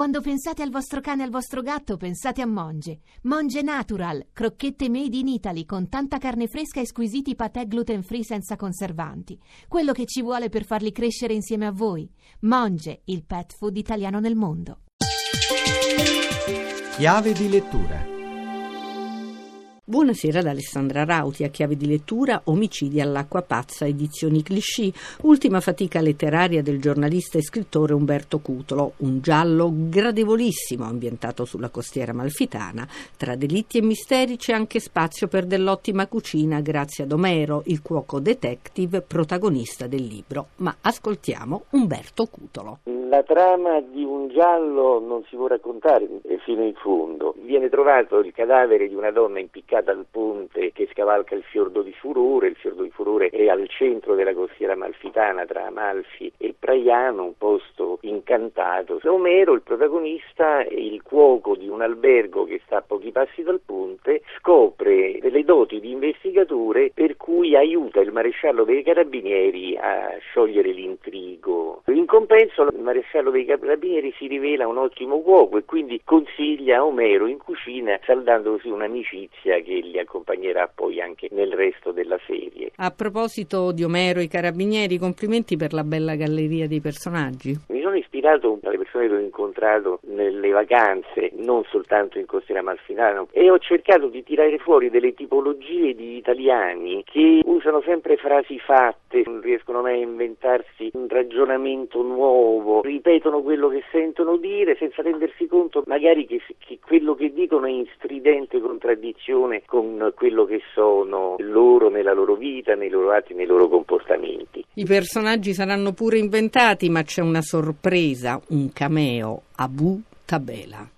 Quando pensate al vostro cane e al vostro gatto, pensate a Monge. Monge Natural, crocchette made in Italy con tanta carne fresca e squisiti patè gluten free senza conservanti. Quello che ci vuole per farli crescere insieme a voi. Monge, il pet food italiano nel mondo. Chiave di lettura Buonasera da Alessandra Rauti, a chiave di lettura Omicidi all'acqua pazza, edizioni cliché, ultima fatica letteraria del giornalista e scrittore Umberto Cutolo, un giallo gradevolissimo ambientato sulla costiera malfitana. Tra delitti e misteri c'è anche spazio per dell'ottima cucina grazie ad Omero, il cuoco detective protagonista del libro. Ma ascoltiamo Umberto Cutolo. La trama di un giallo non si può raccontare fino in fondo. Viene trovato il cadavere di una donna impiccata al ponte che scavalca il fiordo di Furore. Il fiordo di Furore è al centro della costiera malfitana tra Amalfi e Praiano, un posto incantato. Omero, il protagonista, il cuoco di un albergo che sta a pochi passi dal ponte, scopre delle doti di investigatore per cui aiuta il maresciallo dei carabinieri a sciogliere l'intrigo. In compenso il maresciallo dei carabinieri si rivela un ottimo cuoco e quindi consiglia a Omero in cucina saldando così un'amicizia che li accompagnerà poi anche nel resto della serie. A proposito di Omero e i carabinieri, complimenti per la bella galleria dei personaggi. Mi sono ispirato dalle persone che ho incontrato nelle vacanze, non soltanto in Costiera Malfinano, e ho cercato di tirare fuori delle tipologie di italiani che usano sempre frasi fatte, non riescono mai a inventarsi un ragionamento nuovo, ripetono quello che sentono dire senza rendersi conto magari che, che quello che dicono è in stridente contraddizione con quello che sono loro nella loro vita, nei loro atti, nei loro comportamenti. I personaggi saranno pure inventati, ma c'è una sorpresa, un cameo, Abu Tabela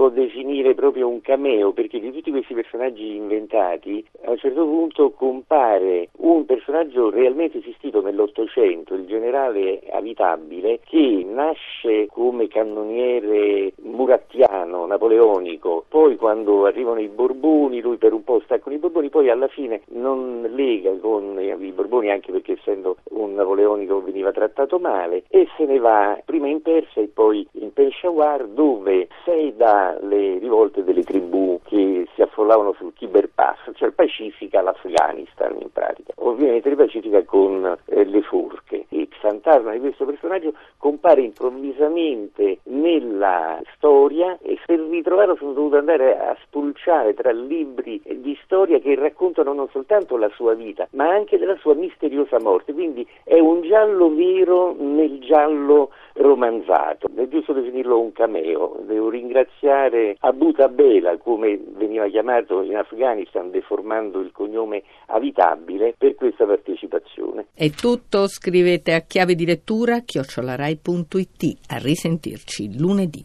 può definire proprio un cameo perché di tutti questi personaggi inventati a un certo punto compare un personaggio realmente esistito nell'Ottocento, il generale Avitabile, che nasce come cannoniere murattiano, napoleonico, poi quando arrivano i Borboni lui per un po' sta con i Borboni, poi alla fine non lega con i Borboni anche perché essendo un napoleonico veniva trattato male e se ne va prima in Persia e poi in Peshawar dove sei le rivolte delle tribù che si affollavano sul Khyber Pass, cioè pacifica l'Afghanistan in pratica. Ovviamente ripacifica con eh, le forche. Fantasma di questo personaggio compare improvvisamente nella storia e per ritrovarlo sono dovuto andare a spulciare tra libri di storia che raccontano non soltanto la sua vita, ma anche della sua misteriosa morte. Quindi è un giallo vero nel giallo romanzato. È giusto definirlo un cameo. Devo ringraziare Abu Tabela, come veniva chiamato in Afghanistan, deformando il cognome abitabile, per questa partecipazione. È tutto, scrivete a chiave di lettura chiocciolarai.it. A risentirci lunedì.